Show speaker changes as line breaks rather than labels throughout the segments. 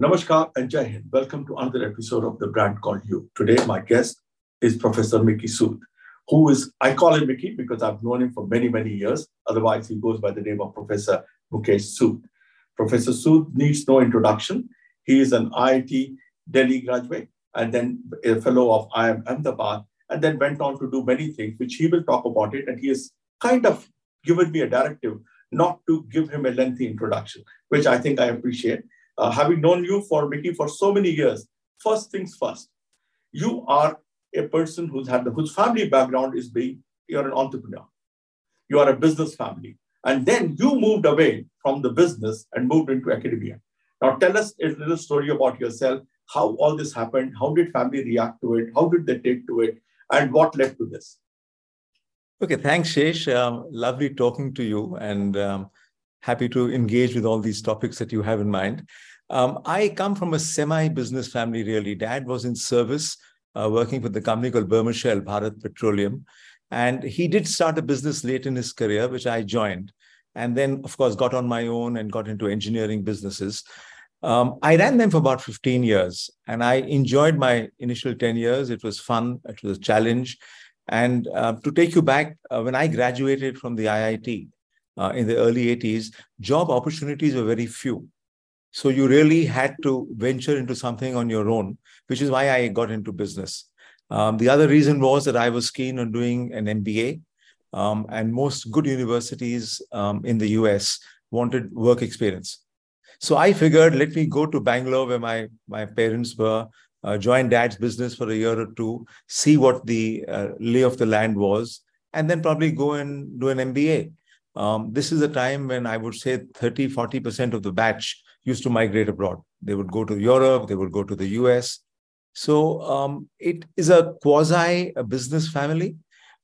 Namaskar and Jai Hind. Welcome to another episode of The Brand Called You. Today, my guest is Professor Mickey Sud, who is, I call him Mickey because I've known him for many, many years. Otherwise, he goes by the name of Professor Mukesh Sud. Professor Sud needs no introduction. He is an IIT Delhi graduate and then a fellow of IIM Ahmedabad, and then went on to do many things, which he will talk about it. And he has kind of given me a directive not to give him a lengthy introduction, which I think I appreciate. Uh, having known you for Mickey for so many years, first things first, you are a person who's had the, whose family background is being you're an entrepreneur, you are a business family, and then you moved away from the business and moved into academia. Now, tell us a little story about yourself, how all this happened, how did family react to it, how did they take to it, and what led to this.
Okay, thanks, Shesh. Um, lovely talking to you and um, happy to engage with all these topics that you have in mind. Um, I come from a semi business family, really. Dad was in service, uh, working for the company called Burma Shell, Bharat Petroleum. And he did start a business late in his career, which I joined. And then, of course, got on my own and got into engineering businesses. Um, I ran them for about 15 years and I enjoyed my initial 10 years. It was fun, it was a challenge. And uh, to take you back, uh, when I graduated from the IIT uh, in the early 80s, job opportunities were very few. So you really had to venture into something on your own, which is why I got into business. Um, the other reason was that I was keen on doing an MBA, um, and most good universities um, in the US wanted work experience. So I figured, let me go to Bangalore, where my, my parents were, uh, join dad's business for a year or two, see what the uh, lay of the land was, and then probably go and do an MBA. Um, this is a time when I would say 30, 40% of the batch used to migrate abroad. They would go to Europe, they would go to the US. So um, it is a quasi a business family,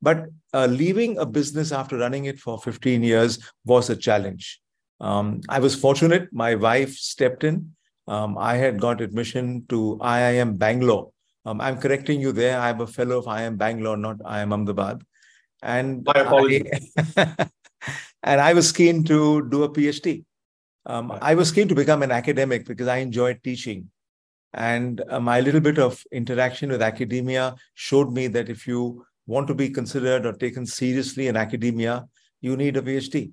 but uh, leaving a business after running it for 15 years was a challenge. Um, I was fortunate, my wife stepped in um, I had got admission to IIM Bangalore. Um, I'm correcting you there. I'm a fellow of IIM Bangalore, not IIM Ahmedabad. And
My apologies.
I, and I was keen to do a PhD. Um, right. I was keen to become an academic because I enjoyed teaching. And uh, my little bit of interaction with academia showed me that if you want to be considered or taken seriously in academia, you need a PhD.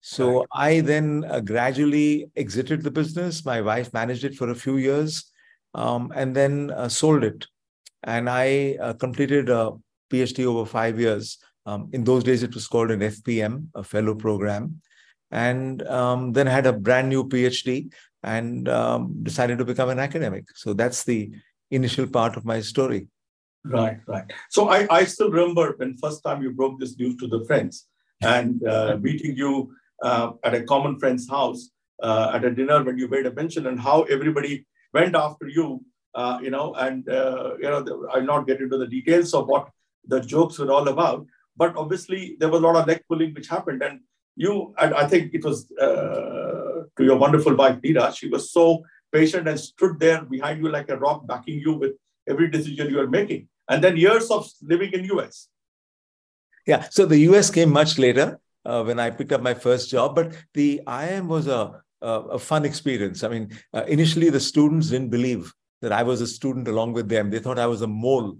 So right. I then uh, gradually exited the business. My wife managed it for a few years um, and then uh, sold it. And I uh, completed a PhD over five years. Um, in those days, it was called an FPM, a fellow program. And um, then had a brand new PhD and um, decided to become an academic. So that's the initial part of my story.
Right, right. So I, I still remember when first time you broke this news to the friends and uh, meeting you uh, at a common friend's house uh, at a dinner when you made a mention and how everybody went after you, uh, you know, and, uh, you know, I'll not get into the details of what the jokes were all about, but obviously there was a lot of leg pulling which happened. And you, and I think it was uh, to your wonderful wife, Neera, she was so patient and stood there behind you like a rock, backing you with every decision you are making. And then years of living in US.
Yeah, so the US came much later uh, when I picked up my first job. But the IIM was a, a, a fun experience. I mean, uh, initially the students didn't believe that I was a student along with them. They thought I was a mole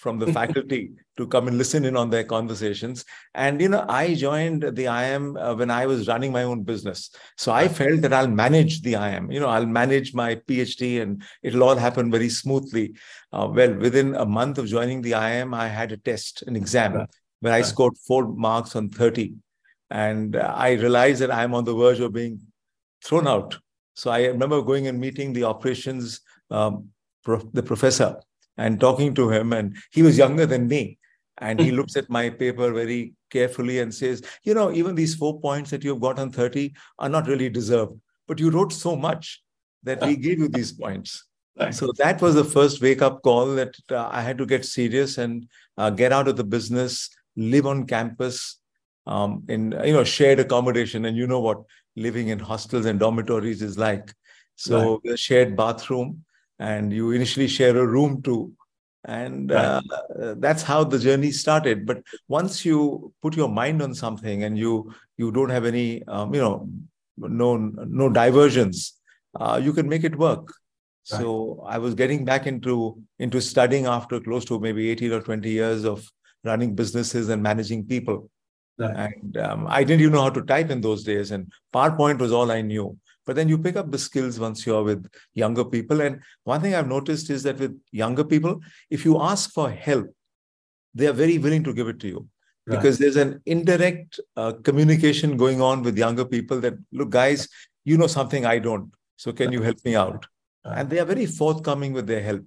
from the faculty to come and listen in on their conversations. And, you know, I joined the IIM uh, when I was running my own business. So I felt that I'll manage the IIM, you know, I'll manage my PhD and it'll all happen very smoothly. Uh, well, within a month of joining the IIM, I had a test, an exam, where I scored four marks on 30. And I realized that I'm on the verge of being thrown out. So I remember going and meeting the operations, um, prof- the professor, and talking to him. And he was younger than me. And he looks at my paper very carefully and says, You know, even these four points that you've got on 30 are not really deserved. But you wrote so much that we gave you these points. So that was the first wake up call that uh, I had to get serious and uh, get out of the business, live on campus, um, in you know shared accommodation, and you know what living in hostels and dormitories is like. So right. shared bathroom, and you initially share a room too, and right. uh, that's how the journey started. But once you put your mind on something and you you don't have any um, you know no no diversions, uh, you can make it work. Right. So I was getting back into into studying after close to maybe 18 or 20 years of running businesses and managing people. Right. And um, I didn't even know how to type in those days, and PowerPoint was all I knew. But then you pick up the skills once you're with younger people. And one thing I've noticed is that with younger people, if you ask for help, they are very willing to give it to you. Right. Because there's an indirect uh, communication going on with younger people that, look, guys, you know something I don't. So can you help me out? And they are very forthcoming with their help.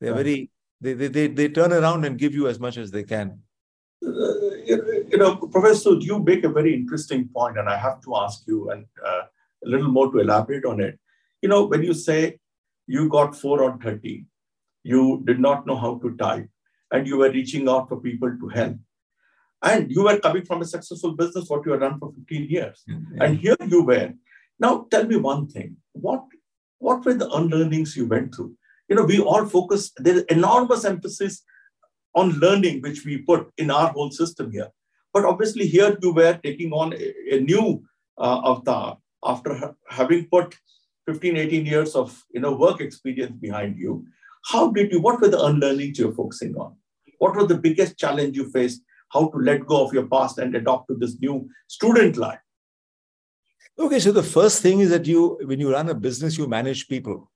They're very, they, they, they, they turn around and give you as much as they can.
Uh, you know, Professor, you make a very interesting point, and I have to ask you and uh, a little more to elaborate on it. You know, when you say you got four on 30, you did not know how to type, and you were reaching out for people to help. And you were coming from a successful business, what you had done for 15 years. Mm-hmm. And here you were. Now, tell me one thing. What, what were the unlearnings you went through? You know, we all focus, there's enormous emphasis on learning, which we put in our whole system here. But obviously, here you were taking on a, a new uh, avatar after ha- having put 15, 18 years of you know work experience behind you. How did you? What were the unlearnings you're focusing on? What was the biggest challenge you faced? How to let go of your past and adopt to this new student life?
Okay, so the first thing is that you, when you run a business, you manage people,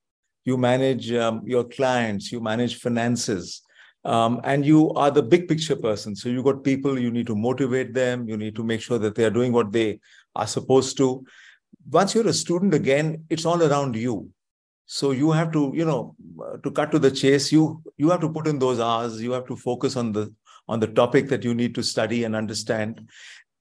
you manage um, your clients, you manage finances, um, and you are the big picture person. So you got people, you need to motivate them, you need to make sure that they are doing what they are supposed to. Once you're a student again, it's all around you. So you have to, you know, to cut to the chase, you you have to put in those hours. You have to focus on the on the topic that you need to study and understand.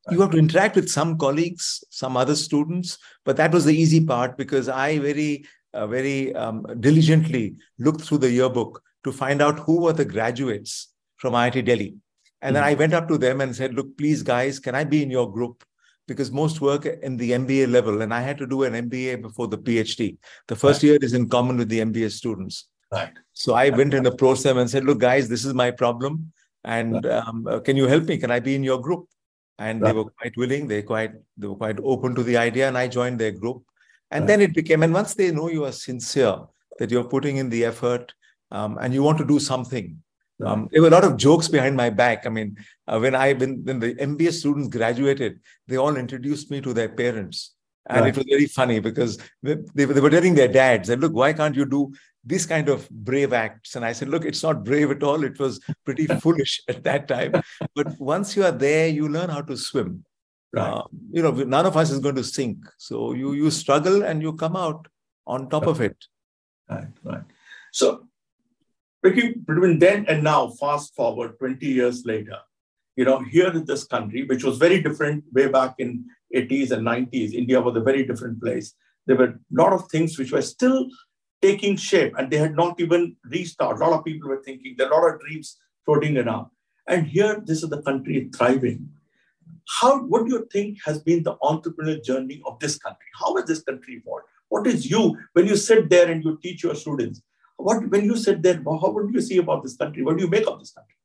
You have to interact with some colleagues, some other students, but that was the easy part because I very, uh, very um, diligently looked through the yearbook to find out who were the graduates from IIT Delhi. And then hmm. I went up to them and said, Look, please, guys, can I be in your group? Because most work in the MBA level, and I had to do an MBA before the PhD. The first right. year is in common with the MBA students.
Right.
So I went and approached them and said, Look, guys, this is my problem. And um, uh, can you help me? Can I be in your group? And right. they were quite willing. They quite they were quite open to the idea, and I joined their group. And right. then it became. And once they know you are sincere, that you're putting in the effort, um, and you want to do something. Um, there were a lot of jokes behind my back. I mean, uh, when I when, when the MBA students graduated, they all introduced me to their parents, and right. it was very funny because they, they, were telling their dads, "And look, why can't you do this kind of brave acts?" And I said, "Look, it's not brave at all. It was pretty foolish at that time. But once you are there, you learn how to swim. Right. Uh, you know, none of us is going to sink. So you you struggle and you come out on top of it.
Right, right. So between then and now, fast forward 20 years later, you know, here in this country, which was very different way back in 80s and 90s, India was a very different place. There were a lot of things which were still taking shape and they had not even restarted. A lot of people were thinking, there are a lot of dreams floating around. And here, this is the country thriving. How, what do you think has been the entrepreneurial journey of this country? How has this country evolved? What is you, when you sit there and you teach your students, what when you said that, how would you see about this country? What do you make of this country?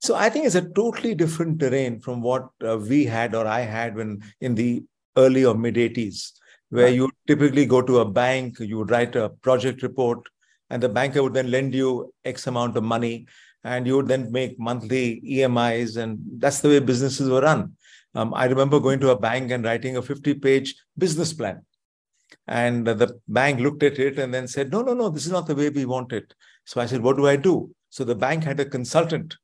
So I think it's a totally different terrain from what uh, we had or I had when in the early or mid 80s, where right. you typically go to a bank, you would write a project report, and the banker would then lend you X amount of money, and you would then make monthly EMIs, and that's the way businesses were run. Um, I remember going to a bank and writing a 50 page business plan. And the bank looked at it and then said, no, no, no, this is not the way we want it. So I said, what do I do? So the bank had a consultant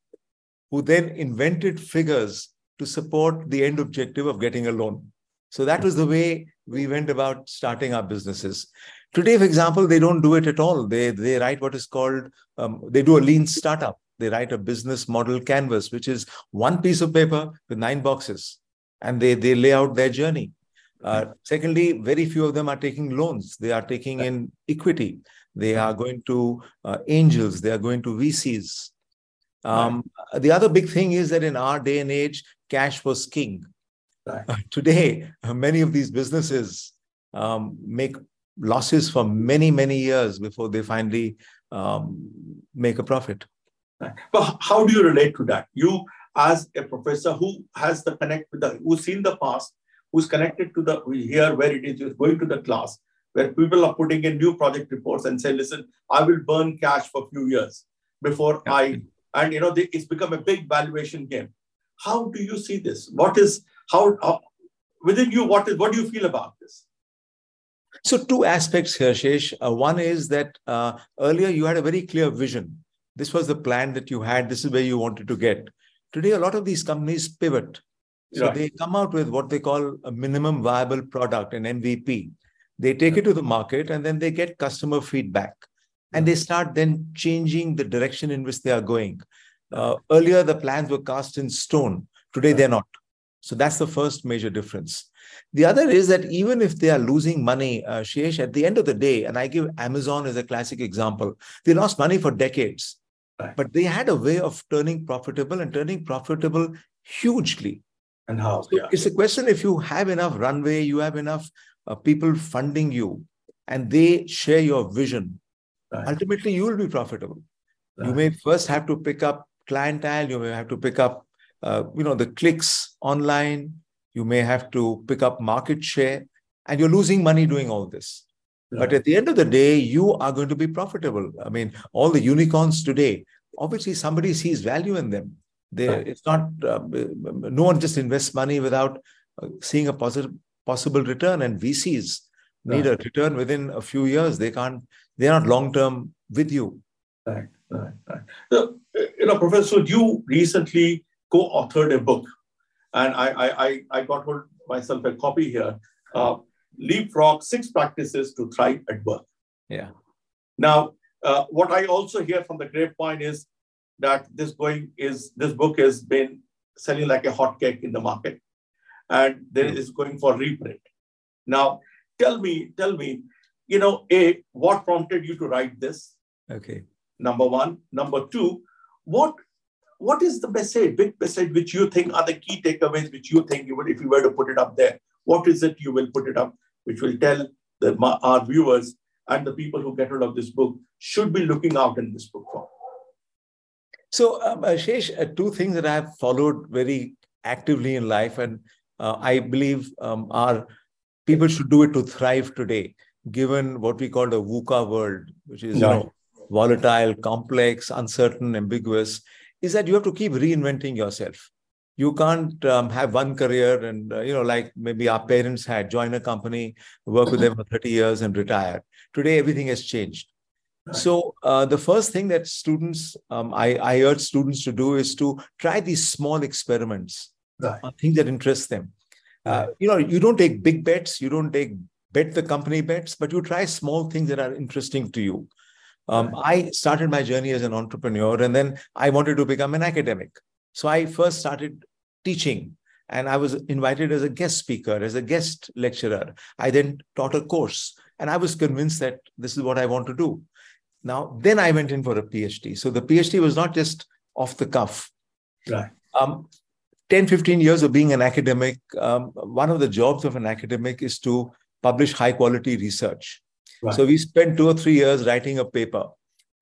who then invented figures to support the end objective of getting a loan. So that was the way we went about starting our businesses. Today, for example, they don't do it at all. They, they write what is called, um, they do a lean startup. They write a business model canvas, which is one piece of paper with nine boxes, and they, they lay out their journey. Uh, secondly, very few of them are taking loans. They are taking in equity. They are going to uh, angels. They are going to VCs. Um, right. The other big thing is that in our day and age, cash was king. Right. Uh, today, many of these businesses um, make losses for many, many years before they finally um, make a profit.
Right. But how do you relate to that? You, as a professor who has the connect with the, who's seen the past, who's connected to the here where it is, going to the class. where people are putting in new project reports and say, listen, I will burn cash for a few years before yeah. I, and you know, they, it's become a big valuation game. How do you see this? What is, how, how within you, what is, what do you feel about this?
So two aspects here, Shesh. Uh, one is that uh, earlier you had a very clear vision. This was the plan that you had. This is where you wanted to get. Today, a lot of these companies pivot. So right. they come out with what they call a minimum viable product, an MVP. They take it to the market and then they get customer feedback. And they start then changing the direction in which they are going. Uh, earlier, the plans were cast in stone. Today, they're not. So that's the first major difference. The other is that even if they are losing money, uh, Shesh, at the end of the day, and I give Amazon as a classic example, they lost money for decades, right. but they had a way of turning profitable and turning profitable hugely.
And how?
So yeah. It's a question if you have enough runway, you have enough uh, people funding you, and they share your vision. Right. Ultimately, you will be profitable. Right. You may first have to pick up clientele, you may have to pick up, uh, you know, the clicks online, you may have to pick up market share, and you're losing money doing all this. Yeah. But at the end of the day, you are going to be profitable. I mean, all the unicorns today, obviously somebody sees value in them. They, right. It's not, uh, no one just invests money without uh, seeing a positive possible return. And VCs need right. a return within a few years. They can't, they're not long term with you.
Right, right, right. So, you know, Professor, you recently co authored a book and I, I, I got hold myself a copy here. Uh, Leapfrog Six Practices to Thrive at Work.
Yeah.
Now, uh, what I also hear from the grapevine is that this going is this book has been selling like a hotcake in the market, and there mm. is going for reprint. Now, tell me, tell me, you know, a what prompted you to write this?
Okay.
Number one. Number two, what what is the message, big message, which you think are the key takeaways, which you think you would, if you were to put it up there, what is it you will put it up, which will tell the, our viewers and the people who get rid of this book should be looking out in this book for?
So, um, Ashish, uh, two things that I have followed very actively in life, and uh, I believe um, are people should do it to thrive today, given what we call the VUCA world, which is you know, volatile, complex, uncertain, ambiguous is that you have to keep reinventing yourself. You can't um, have one career and, uh, you know, like maybe our parents had, join a company, work with them for 30 years and retire. Today, everything has changed. So uh, the first thing that students, um, I, I urge students to do is to try these small experiments, right. uh, things that interest them. Uh, you know, you don't take big bets, you don't take bet the company bets, but you try small things that are interesting to you. Um, I started my journey as an entrepreneur and then I wanted to become an academic. So I first started teaching and I was invited as a guest speaker, as a guest lecturer. I then taught a course and I was convinced that this is what I want to do. Now, then I went in for a PhD. So the PhD was not just off the cuff.
Right.
Um, 10, 15 years of being an academic, um, one of the jobs of an academic is to publish high quality research. Right. So we spend two or three years writing a paper,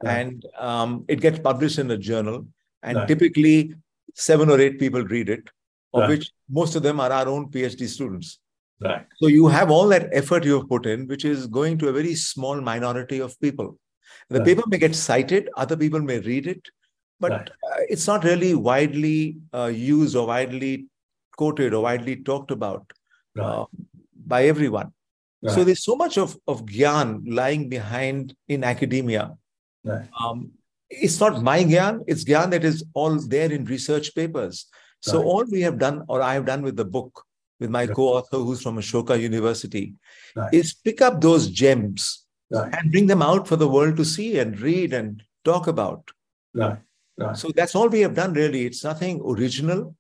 right. and um, it gets published in a journal, and right. typically seven or eight people read it, of which most of them are our own PhD students.
Right.
So you have all that effort you have put in, which is going to a very small minority of people. The paper may get cited, other people may read it, but uh, it's not really widely uh, used or widely quoted or widely talked about uh, by everyone. Right. So there's so much of, of gyan lying behind in academia.
Right.
Um, it's not my gyan, it's gyan that is all there in research papers. So right. all we have done, or I have done with the book, with my co-author who's from Ashoka University, is pick up those gems and bring them out for the world to see and read and talk about.
Right.
So that's all we have done really. It's nothing original.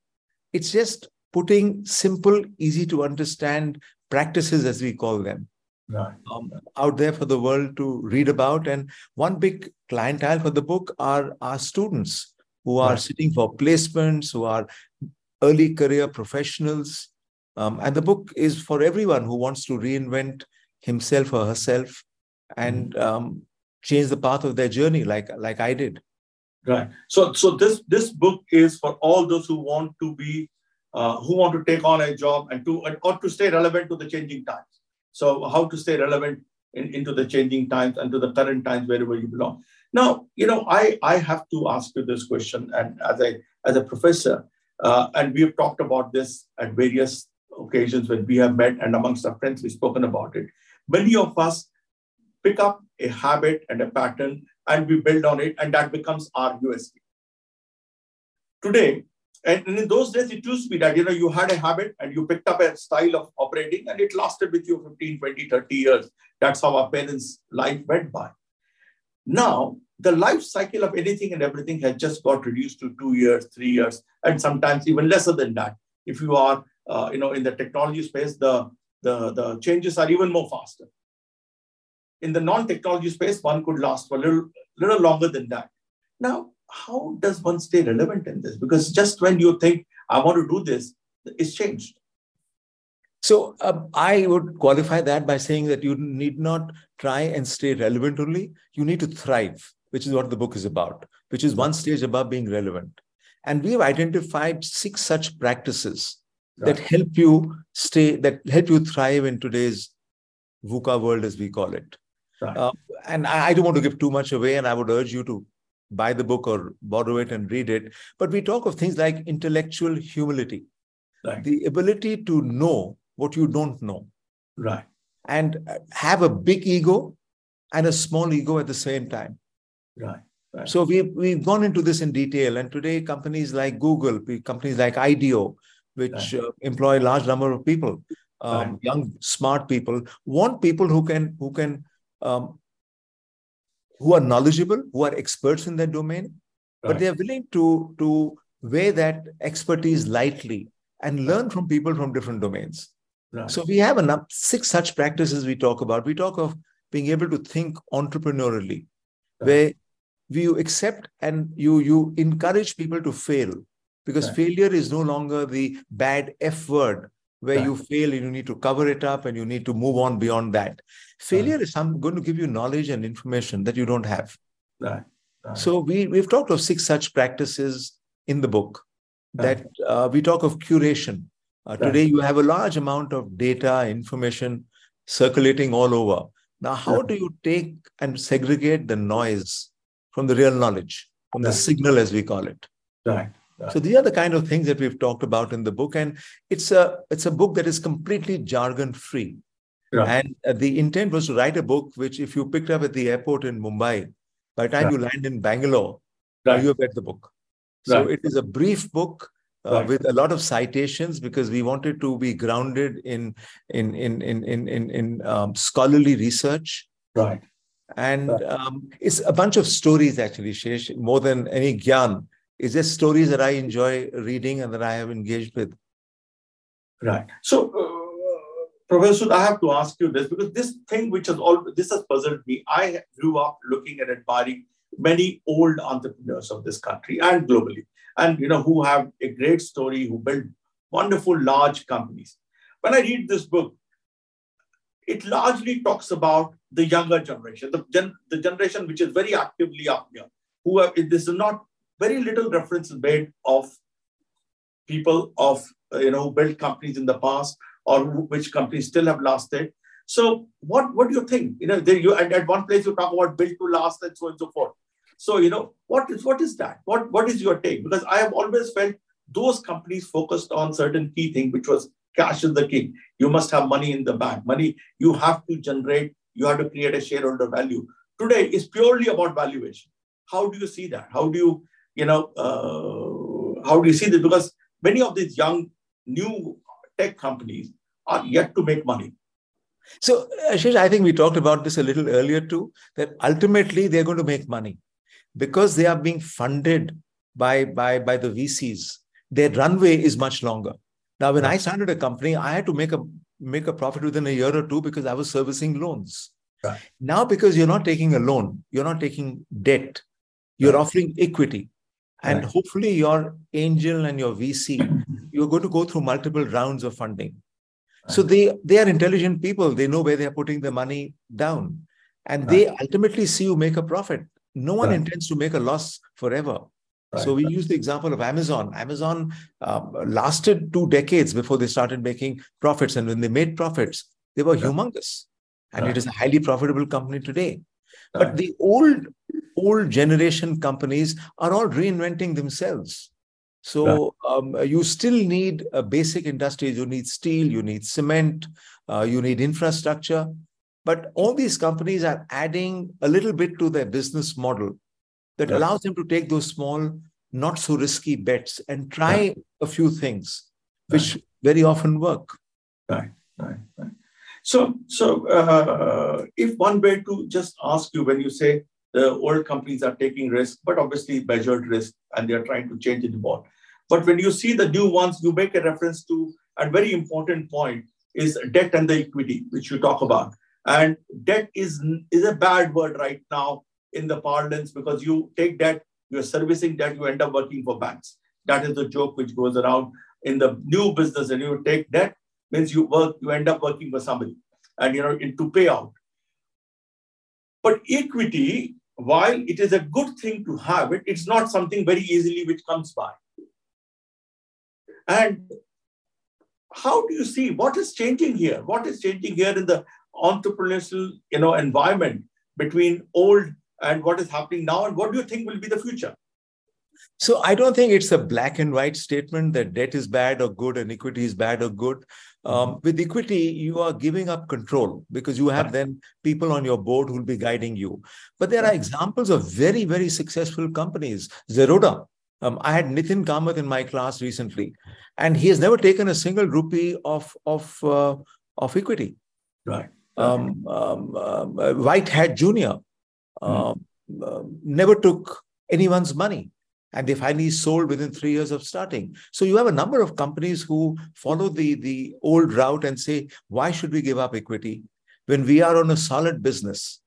It's just putting simple, easy to understand practices, as we call them,
right.
um, out there for the world to read about. And one big clientele for the book are our students who are right. sitting for placements, who are early career professionals. Um, and the book is for everyone who wants to reinvent himself or herself and mm-hmm. um, change the path of their journey, like like I did.
Right. So so this this book is for all those who want to be uh, who want to take on a job and to or to stay relevant to the changing times. So how to stay relevant in, into the changing times and to the current times wherever you belong. Now, you know, I, I have to ask you this question, and as a as a professor, uh, and we have talked about this at various occasions when we have met, and amongst our friends we've spoken about it. Many of us pick up a habit and a pattern, and we build on it, and that becomes our USP. Today, and in those days, it used to be that you know you had a habit and you picked up a style of operating, and it lasted with you 15, 20, 30 years. That's how our parents' life went by. Now, the life cycle of anything and everything has just got reduced to two years, three years, and sometimes even lesser than that. If you are, uh, you know, in the technology space, the, the, the changes are even more faster. In the non-technology space, one could last for a little, little longer than that. Now, how does one stay relevant in this? Because just when you think, I want to do this, it's changed.
So um, I would qualify that by saying that you need not try and stay relevant only. You need to thrive, which is what the book is about, which is one stage above being relevant. And we've identified six such practices right. that help you stay, that help you thrive in today's VUCA world, as we call it. Right. Uh, and I, I don't want to give too much away, and I would urge you to buy the book or borrow it and read it. But we talk of things like intellectual humility, right. the ability to know what you don't know.
Right.
And uh, have a big ego and a small ego at the same time.
Right. right.
So we've, we've gone into this in detail. And today, companies like Google, companies like IDEO, which right. uh, employ a large number of people, um, right. young, smart people, want people who can who can um, who are knowledgeable, who are experts in their domain, but they are willing to to weigh that expertise lightly and learn from people from different domains. Right. So we have enough six such practices we talk about. We talk of being able to think entrepreneurially, right. where you accept and you you encourage people to fail because right. failure is no longer the bad F word where you fail and you need to cover it up and you need to move on beyond that. Failure is some, going to give you knowledge and information that you don't have.
Right.
So we we've talked of six such practices in the book that uh, we talk of curation uh, today, you have a large amount of data, information circulating all over. Now, how do you take and segregate the noise from the real knowledge, from right. the signal, as we call it?
Right. right.
So these are the kind of things that we've talked about in the book, and it's a it's a book that is completely jargon free. Right. And uh, the intent was to write a book which, if you picked up at the airport in Mumbai, by the time right. you land in Bangalore, right. you have read the book. So it is a brief book uh, right. with a lot of citations because we wanted to be grounded in in in in in in, in um, scholarly research.
Right.
And right. Um, it's a bunch of stories actually, Shesh, more than any gyan. It's just stories that I enjoy reading and that I have engaged with.
Right. So, uh, Professor, I have to ask you this because this thing which has all this has puzzled me. I grew up looking and admiring many old entrepreneurs of this country and globally and you know who have a great story, who build wonderful large companies. When I read this book, it largely talks about the younger generation, the, gen, the generation which is very actively up here, who have, this is not very little reference made of people of, you know, who built companies in the past or which companies still have lasted. So what, what do you think? You know, they, you, at, at one place you talk about built to last and so on and so forth. So, you know, what is what is that? What what is your take? Because I have always felt those companies focused on certain key thing, which was cash is the king. You must have money in the bank. Money you have to generate. You have to create a shareholder value. Today is purely about valuation. How do you see that? How do you you know uh, how do you see this? Because many of these young new tech companies are yet to make money.
So, uh, Ashish, I think we talked about this a little earlier too, that ultimately they're going to make money because they are being funded by, by, by the VCs, their runway is much longer. Now, when I started a company, I had to make a make a profit within a year or two because I was servicing loans. Right. Now, because you're not taking a loan, you're not taking debt, you're right. offering equity. And right. hopefully your angel and your VC, you're going to go through multiple rounds of funding. So they they are intelligent people. They know where they're putting the money down. And they ultimately see you make a profit. No one intends to make a loss forever. Right. So we use the example of Amazon. Amazon um, lasted two decades before they started making profits, and when they made profits, they were yeah. humongous. and right. it is a highly profitable company today. Right. But the old old generation companies are all reinventing themselves. So um, you still need a basic industries. You need steel, you need cement, uh, you need infrastructure. But all these companies are adding a little bit to their business model that allows them to take those small, not so risky bets and try a few things, which very often work.
Right, right, right. So, so uh, if one way to just ask you when you say the old companies are taking risk, but obviously measured risk, and they are trying to change it more. But when you see the new ones, you make a reference to a very important point is debt and the equity, which you talk about. And debt is, is a bad word right now in the parlance because you take debt, you're servicing debt, you end up working for banks. That is the joke which goes around in the new business. And you take debt, means you work, you end up working for somebody and you know to pay out. But equity while it is a good thing to have it, it's not something very easily which comes by. And how do you see what is changing here? What is changing here in the entrepreneurial you know, environment between old and what is happening now? And what do you think will be the future?
So I don't think it's a black and white statement that debt is bad or good and equity is bad or good. Um, mm-hmm. with equity, you are giving up control because you have then people on your board who will be guiding you. But there are examples of very, very successful companies. Zerodha. Um, I had Nithin Kamath in my class recently, and he has never taken a single rupee of of uh, of equity.
Right.
Um, um, um White Hat Junior mm. never took anyone's money and they finally sold within three years of starting. So you have a number of companies who follow the, the old route and say, why should we give up equity when we are on a solid business?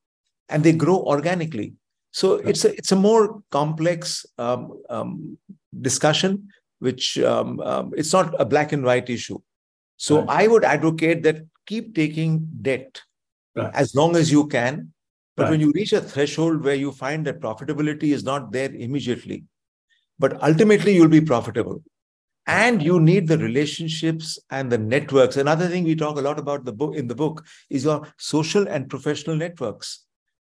And they grow organically. So it's a, it's a more complex um, um, discussion, which um, um it's not a black and white issue. So right. I would advocate that keep taking debt right. as long as you can. But right. when you reach a threshold where you find that profitability is not there immediately, but ultimately you'll be profitable. And you need the relationships and the networks. Another thing we talk a lot about the book in the book is your social and professional networks.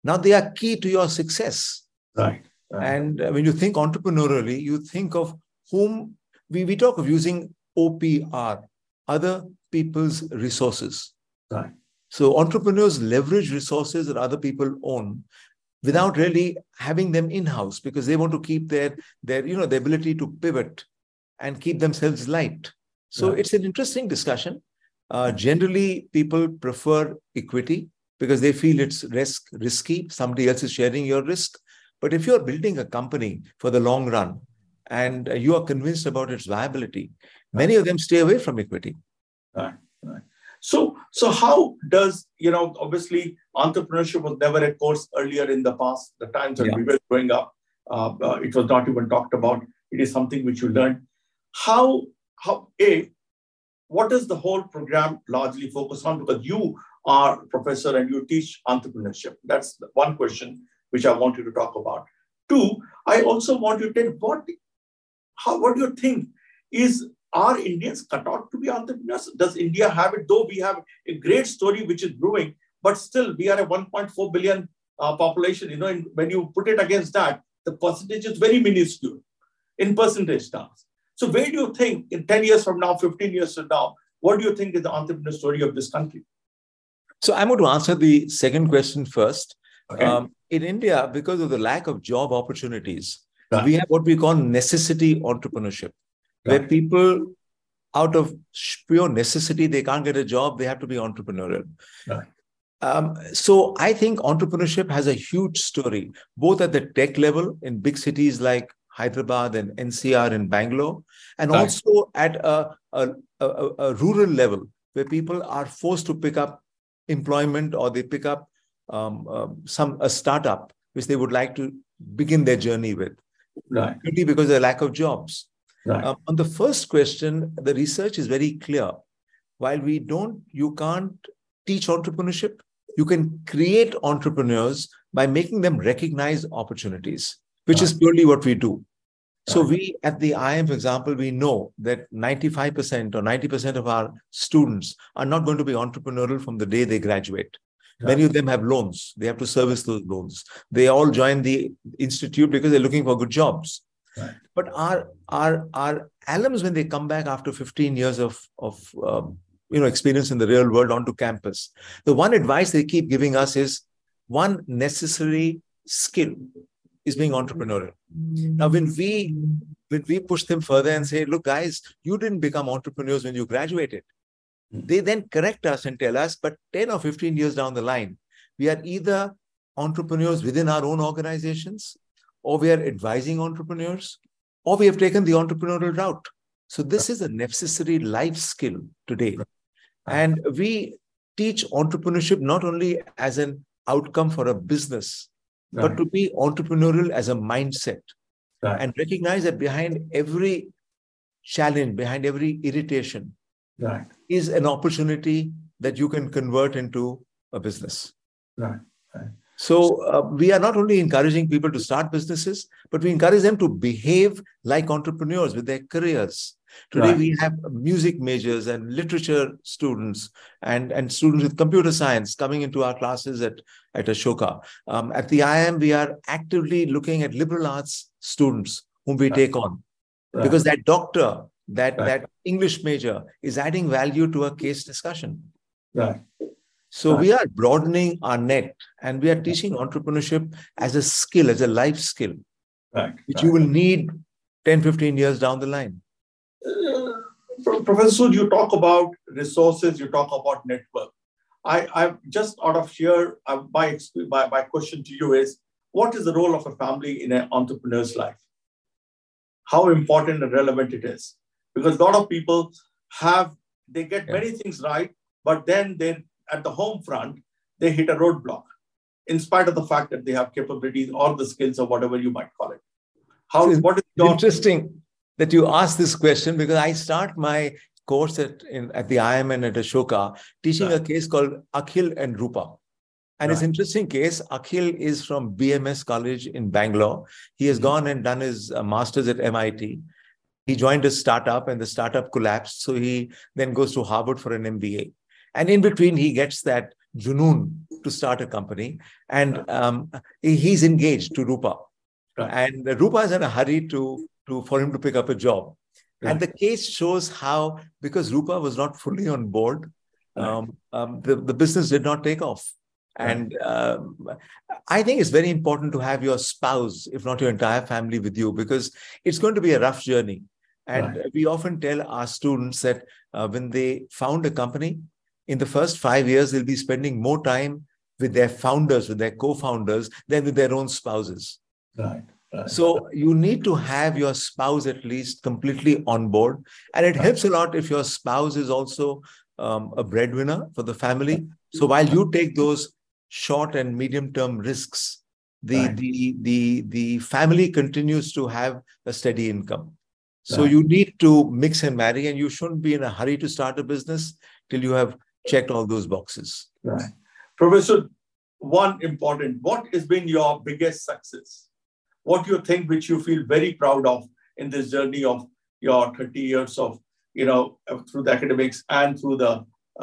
Now they are key to your success.
Right,
right. and uh, when you think entrepreneurially you think of whom we, we talk of using opr other people's resources.
Right.
So entrepreneurs leverage resources that other people own without really having them in-house because they want to keep their their you know the ability to pivot and keep themselves light. So yeah. it's an interesting discussion. Uh, generally people prefer equity because they feel it's risk risky. Somebody else is sharing your risk. But if you're building a company for the long run and you are convinced about its viability many of them stay away from equity.
Right right so, so how does, you know, obviously entrepreneurship was never a course earlier in the past, the times when yeah. we were growing up. Uh, uh, it was not even talked about. It is something which you learn. How, how, A, what does the whole program largely focus on? Because you are a professor and you teach entrepreneurship. That's one question which I want you to talk about. Two, I also want you to tell what, how, what do you think is are Indians cut out to be entrepreneurs? Does India have it? Though we have a great story which is brewing, but still we are a 1.4 billion uh, population. You know, and when you put it against that, the percentage is very minuscule in percentage terms. So where do you think in 10 years from now, 15 years from now, what do you think is the entrepreneur story of this country?
So I'm going to answer the second question first. Okay. Um, in India, because of the lack of job opportunities, right. we have what we call necessity entrepreneurship where people out of pure necessity they can't get a job they have to be entrepreneurial right. um, so i think entrepreneurship has a huge story both at the tech level in big cities like hyderabad and ncr and bangalore and right. also at a, a, a, a, rural level where people are forced to pick up employment or they pick up um, um, some a startup which they would like to begin their journey with
right.
because of the lack of jobs
Right. Um,
on the first question, the research is very clear. While we don't, you can't teach entrepreneurship, you can create entrepreneurs by making them recognize opportunities, which right. is purely what we do. So we at the IIM, for example, we know that 95% or 90% of our students are not going to be entrepreneurial from the day they graduate. Many of them have loans. They have to service those loans. They all join the institute because they're looking for good jobs. Right. But our our our alums, when they come back after 15 years of of um, you know experience in the real world onto campus, the one advice they keep giving us is one necessary skill is being entrepreneurial. Now, when we when we push them further and say, look, guys, you didn't become entrepreneurs when you graduated. Hmm. They then correct us and tell us, but 10 or 15 years down the line, we are either entrepreneurs within our own organizations, or we are advising entrepreneurs, or we have taken the entrepreneurial route. So this is a necessary life skill today. And we teach entrepreneurship not only as an outcome for a business, but to be entrepreneurial as a mindset and recognize that behind every challenge, behind every irritation, right. is an opportunity that you can convert into a business.
Right. right.
So uh, we are not only encouraging people to start businesses, but we encourage them to behave like entrepreneurs with their careers. Today right. we have music majors and literature students and, and students with computer science coming into our classes at, at Ashoka. Um, at the IIM, we are actively looking at liberal arts students whom we right. take on. Right. Because that doctor, that, that English major is adding value to a case discussion.
Right.
So we are broadening our net and we are teaching entrepreneurship as a skill, as a life skill,
right.
which you will need 10, 15 years down the line.
Professor, you talk about resources, you talk about network. I, I just out of sheer, uh, my, my, my question to you is, what is the role of a family in an entrepreneur's life? How important and relevant it is? Because a lot of people have, they get yeah. many things right, but then they at the home front, they hit a roadblock, in spite of the fact that they have capabilities or the skills or whatever you might call it.
How, so what is your... interesting that you ask this question because I start my course at, in, at the IIM and at Ashoka teaching right. a case called Akhil and Rupa. And right. it's interesting case. Akhil is from BMS College in Bangalore. He has mm-hmm. gone and done his uh, master's at MIT. He joined a startup and the startup collapsed. So he then goes to Harvard for an MBA. And in between, he gets that junoon to start a company. And um, he's engaged to Rupa. Right. And Rupa is in a hurry to to, for him to pick up a job. Right. And the case shows how, because Rupa was not fully on board, um, um, the, the business did not take off. And um, I think it's very important to have your spouse, if not your entire family, with you because it's going to be a rough journey. And right. we often tell our students that uh, when they found a company, in the first five years, they'll be spending more time with their founders, with their co founders, than with their own spouses.
Right.
So you need to have your spouse at least completely on board. And it helps a lot if your spouse is also um, a breadwinner for the family. So while you take those short and medium term risks, the, right. the, the, the family continues to have a steady income. So right. you need to mix and marry, and you shouldn't be in a hurry to start a business till you have checked all those boxes.
Right. Professor, one important, what has been your biggest success? what you think which you feel very proud of in this journey of your 30 years of you know through the academics and through the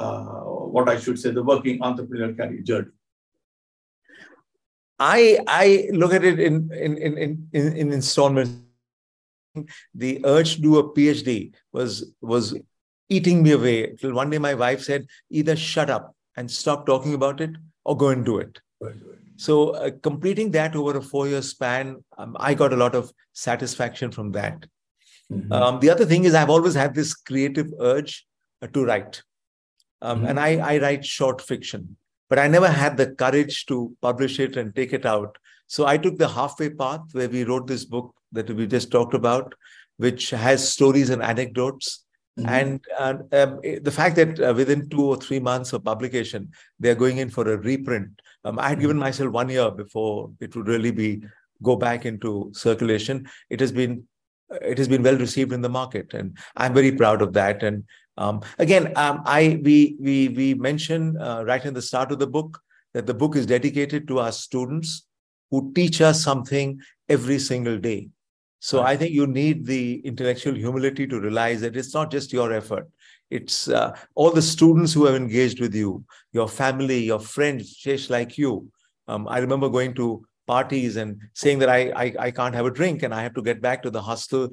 uh, what i should say the working entrepreneur career journey
i i look at it in in in in, in installments the urge to do a phd was was eating me away till one day my wife said either shut up and stop talking about it or go and do it so uh, completing that over a four-year span, um, I got a lot of satisfaction from that. Mm-hmm. Um, the other thing is I've always had this creative urge uh, to write, um, mm-hmm. and I, I write short fiction, but I never had the courage to publish it and take it out. So I took the halfway path where we wrote this book that we just talked about, which has stories and anecdotes. Mm-hmm. And uh, um, the fact that uh, within two or three months of publication, they're going in for a reprint um, I had given myself one year before it would really be go back into circulation. It has been it has been well received in the market, and I'm very proud of that. And um, again, um, I we we we mentioned uh, right in the start of the book that the book is dedicated to our students who teach us something every single day. So I think you need the intellectual humility to realize that it's not just your effort. It's uh, all the students who have engaged with you, your family, your friends, just like you. Um, I remember going to parties and saying that I, I, I can't have a drink and I have to get back to the hostel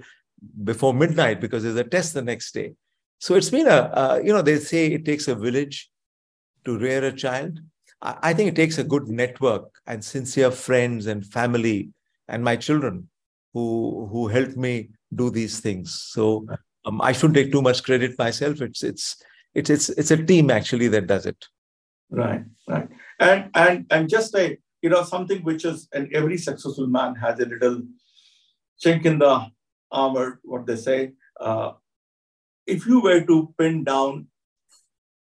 before midnight because there's a test the next day. So it's been a, uh, you know, they say it takes a village to rear a child. I, I think it takes a good network and sincere friends and family and my children who who helped me do these things. So um, I shouldn't take too much credit myself. It's it's it's it's it's a team actually that does it.
Right, right, and and and just a you know something which is and every successful man has a little chink in the armor. What they say. Uh, if you were to pin down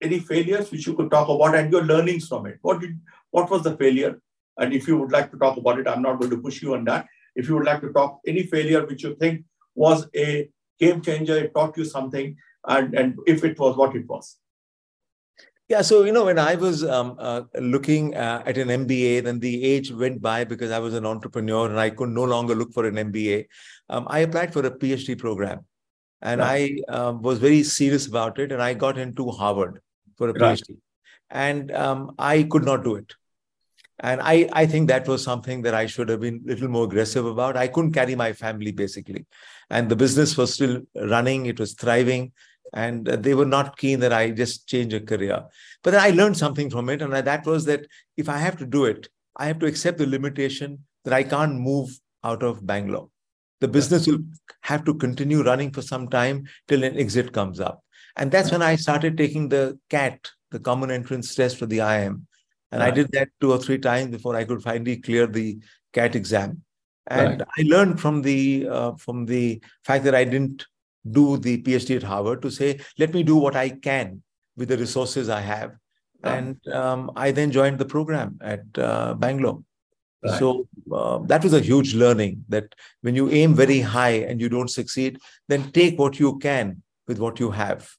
any failures which you could talk about and your learnings from it, what did what was the failure? And if you would like to talk about it, I'm not going to push you on that. If you would like to talk any failure which you think was a game changer, it taught you something, and, and if it was what it was.
Yeah, so you know, when I was um, uh, looking uh, at an MBA, then the age went by because I was an entrepreneur and I could no longer look for an MBA. Um, I applied for a PhD program, and right. I uh, was very serious about it, and I got into Harvard for a right. PhD, and um, I could not do it. And I, I think that was something that I should have been a little more aggressive about. I couldn't carry my family basically. And the business was still running, it was thriving. And they were not keen that I just change a career. But then I learned something from it. And that was that if I have to do it, I have to accept the limitation that I can't move out of Bangalore. The business will have to continue running for some time till an exit comes up. And that's when I started taking the CAT, the common entrance test for the IIM. And right. I did that two or three times before I could finally clear the CAT exam. And right. I learned from the uh, from the fact that I didn't do the PhD at Harvard to say, let me do what I can with the resources I have. Right. And um, I then joined the program at uh, Bangalore. So uh, that was a huge learning that when you aim very high and you don't succeed, then take what you can with what you have.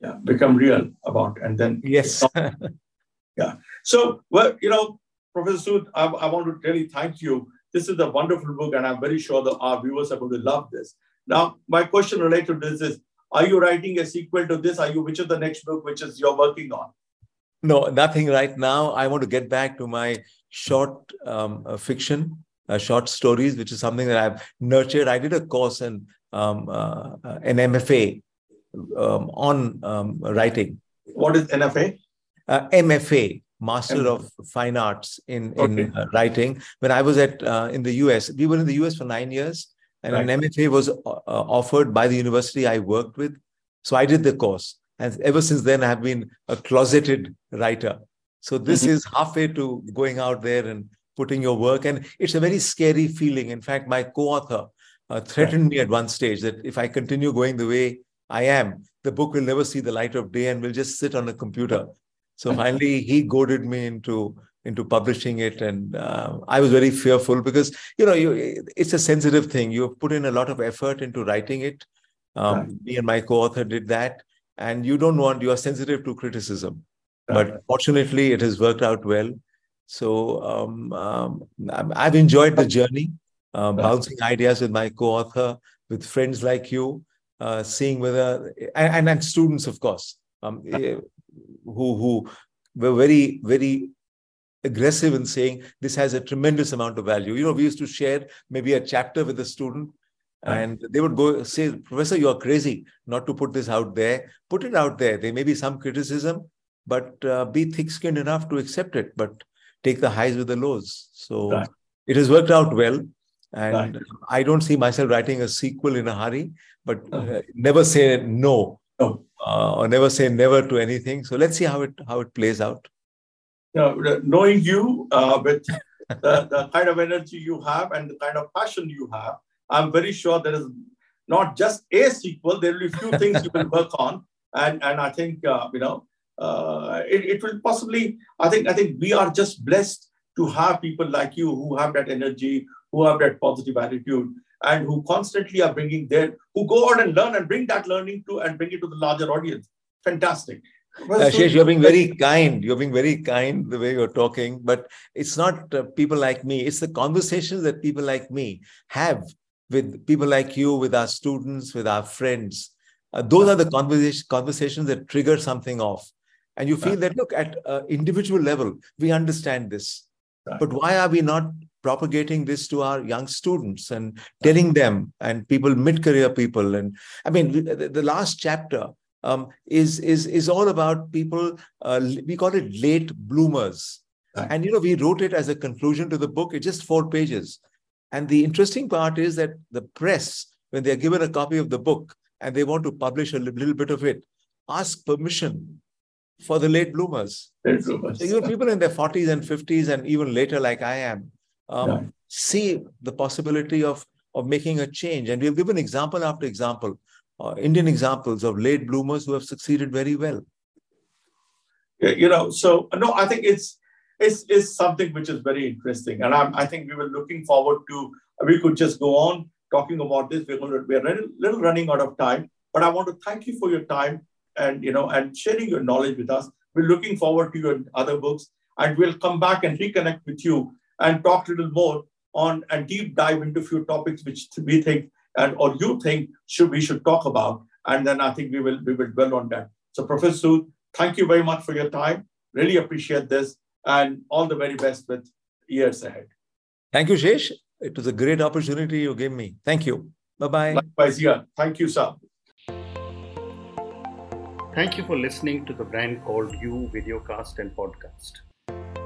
Yeah, become real about, and then
yes,
yeah. So, well, you know, Professor Sud, I, I, want to really thank you. This is a wonderful book, and I'm very sure that our viewers are going to love this. Now, my question related to this is, are you writing a sequel to this? Are you, which is the next book which is you're working on?
No, nothing right now. I want to get back to my short um, uh, fiction, uh, short stories, which is something that I've nurtured. I did a course in um, uh, an MFA um, on um, writing.
What is NFA?
uh, MFA, Master of Fine Arts in in okay. uh, writing. When I was at uh, in the US, we were in the US for nine years, and right. an MFA was uh, offered by the university I worked with. So I did the course, and ever since then I have been a closeted writer. So this mm-hmm. is halfway to going out there and putting your work, and it's a very scary feeling. In fact, my co-author uh, threatened right. me at one stage that if I continue going the way I am, the book will never see the light of day and will just sit on a computer so finally, he goaded me into into publishing it, and uh, I was very fearful because you know you, it's a sensitive thing. You put in a lot of effort into writing it. Um, right. Me and my co-author did that, and you don't want you are sensitive to criticism. Right. But fortunately, it has worked out well. So um, um, I've enjoyed the journey, uh, bouncing ideas with my co-author, with friends like you, uh, seeing whether and, and students, of course. Um, eh, who who were very very aggressive in saying this has a tremendous amount of value. You know, we used to share maybe a chapter with a student, and they would go say, Professor, you are crazy not to put this out there. Put it out there. There may be some criticism, but uh, be thick skinned enough to accept it, but take the highs with the lows. So right. it has worked out well. And right. I don't see myself writing a sequel in a hurry, but uh, never say no. Oh uh, or never say never to anything. So let's see how it how it plays out.
Now, knowing you uh, with the, the kind of energy you have and the kind of passion you have, I'm very sure there is not just a sequel. There will be few things you will work on, and and I think uh, you know uh, it, it will possibly. I think I think we are just blessed to have people like you who have that energy, who have that positive attitude, and who constantly are bringing their, who go out and learn and bring that learning to and bring it to the larger audience. Fantastic.
Well, Ashish, you're being very kind. You're being very kind the way you're talking, but it's not uh, people like me. It's the conversations that people like me have with people like you, with our students, with our friends. Uh, those are the conversation, conversations that trigger something off. And you feel that, look, at uh, individual level, we understand this. But why are we not propagating this to our young students and telling them and people, mid-career people? And I mean, the, the last chapter um, is, is, is all about people, uh, we call it late bloomers. Right. And, you know, we wrote it as a conclusion to the book. It's just four pages. And the interesting part is that the press, when they're given a copy of the book and they want to publish a little bit of it, ask permission for the late bloomers.
Late bloomers.
So even people in their 40s and 50s and even later, like I am, um, yeah. see the possibility of, of making a change. And we've given example after example, uh, Indian examples of late bloomers who have succeeded very well.
Yeah, you know, so no, I think it's it's, it's something which is very interesting. And I'm, I think we were looking forward to, we could just go on talking about this. We're, going to, we're a little, little running out of time, but I want to thank you for your time and, you know, and sharing your knowledge with us. We're looking forward to your other books and we'll come back and reconnect with you and talk a little more on and deep dive into a few topics which we think and or you think should we should talk about. And then I think we will we will dwell on that. So Professor Sud, thank you very much for your time. Really appreciate this and all the very best with years ahead.
Thank you, Shesh. It was a great opportunity you gave me. Thank you. Bye bye.
Likewise, yeah. Thank you, sir.
Thank you for listening to the brand called You Videocast and Podcast, a